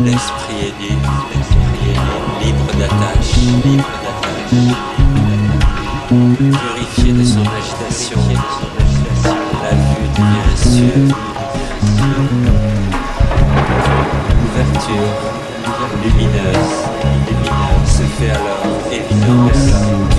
L'esprit est libre, l'esprit est libre, libre d'attache, libre d'attache. Purifié de son agitation, la vue devient cieux. L'ouverture lumineuse, lumineuse se fait alors évidence.